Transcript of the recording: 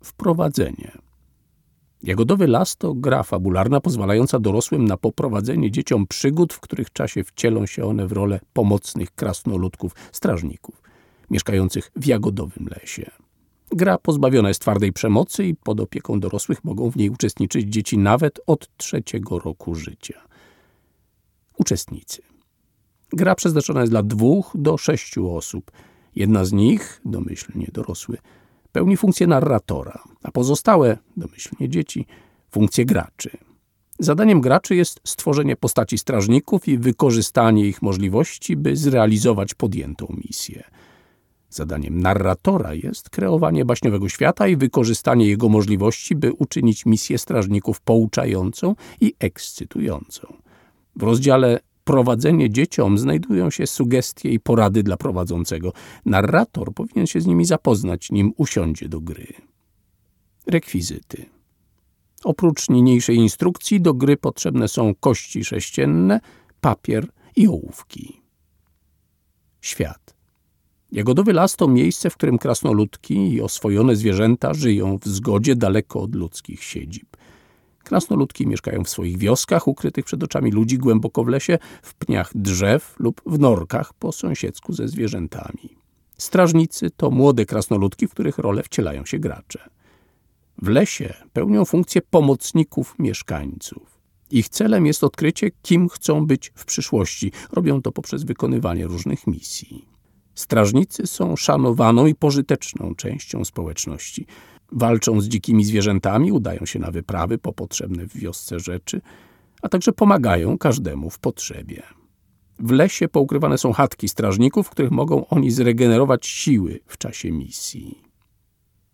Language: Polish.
Wprowadzenie. Jagodowy las to gra fabularna pozwalająca dorosłym na poprowadzenie dzieciom przygód, w których czasie wcielą się one w rolę pomocnych krasnoludków, strażników, mieszkających w jagodowym lesie. Gra pozbawiona jest twardej przemocy i pod opieką dorosłych mogą w niej uczestniczyć dzieci nawet od trzeciego roku życia. Uczestnicy. Gra przeznaczona jest dla dwóch do sześciu osób. Jedna z nich, domyślnie dorosły, pełni funkcję narratora, a pozostałe, domyślnie dzieci, funkcję graczy. Zadaniem graczy jest stworzenie postaci strażników i wykorzystanie ich możliwości, by zrealizować podjętą misję. Zadaniem narratora jest kreowanie baśniowego świata i wykorzystanie jego możliwości, by uczynić misję strażników pouczającą i ekscytującą. W rozdziale prowadzenie dzieciom znajdują się sugestie i porady dla prowadzącego. Narrator powinien się z nimi zapoznać, nim usiądzie do gry. Rekwizyty. Oprócz niniejszej instrukcji do gry potrzebne są kości sześcienne, papier i ołówki. Świat. Jagodowy las to miejsce, w którym krasnoludki i oswojone zwierzęta żyją w zgodzie daleko od ludzkich siedzib. Krasnoludki mieszkają w swoich wioskach, ukrytych przed oczami ludzi głęboko w lesie, w pniach drzew lub w norkach po sąsiedzku ze zwierzętami. Strażnicy to młode krasnoludki, w których rolę wcielają się gracze. W lesie pełnią funkcję pomocników mieszkańców. Ich celem jest odkrycie, kim chcą być w przyszłości. Robią to poprzez wykonywanie różnych misji. Strażnicy są szanowaną i pożyteczną częścią społeczności. Walczą z dzikimi zwierzętami, udają się na wyprawy po potrzebne w wiosce rzeczy, a także pomagają każdemu w potrzebie. W lesie poukrywane są chatki strażników, w których mogą oni zregenerować siły w czasie misji.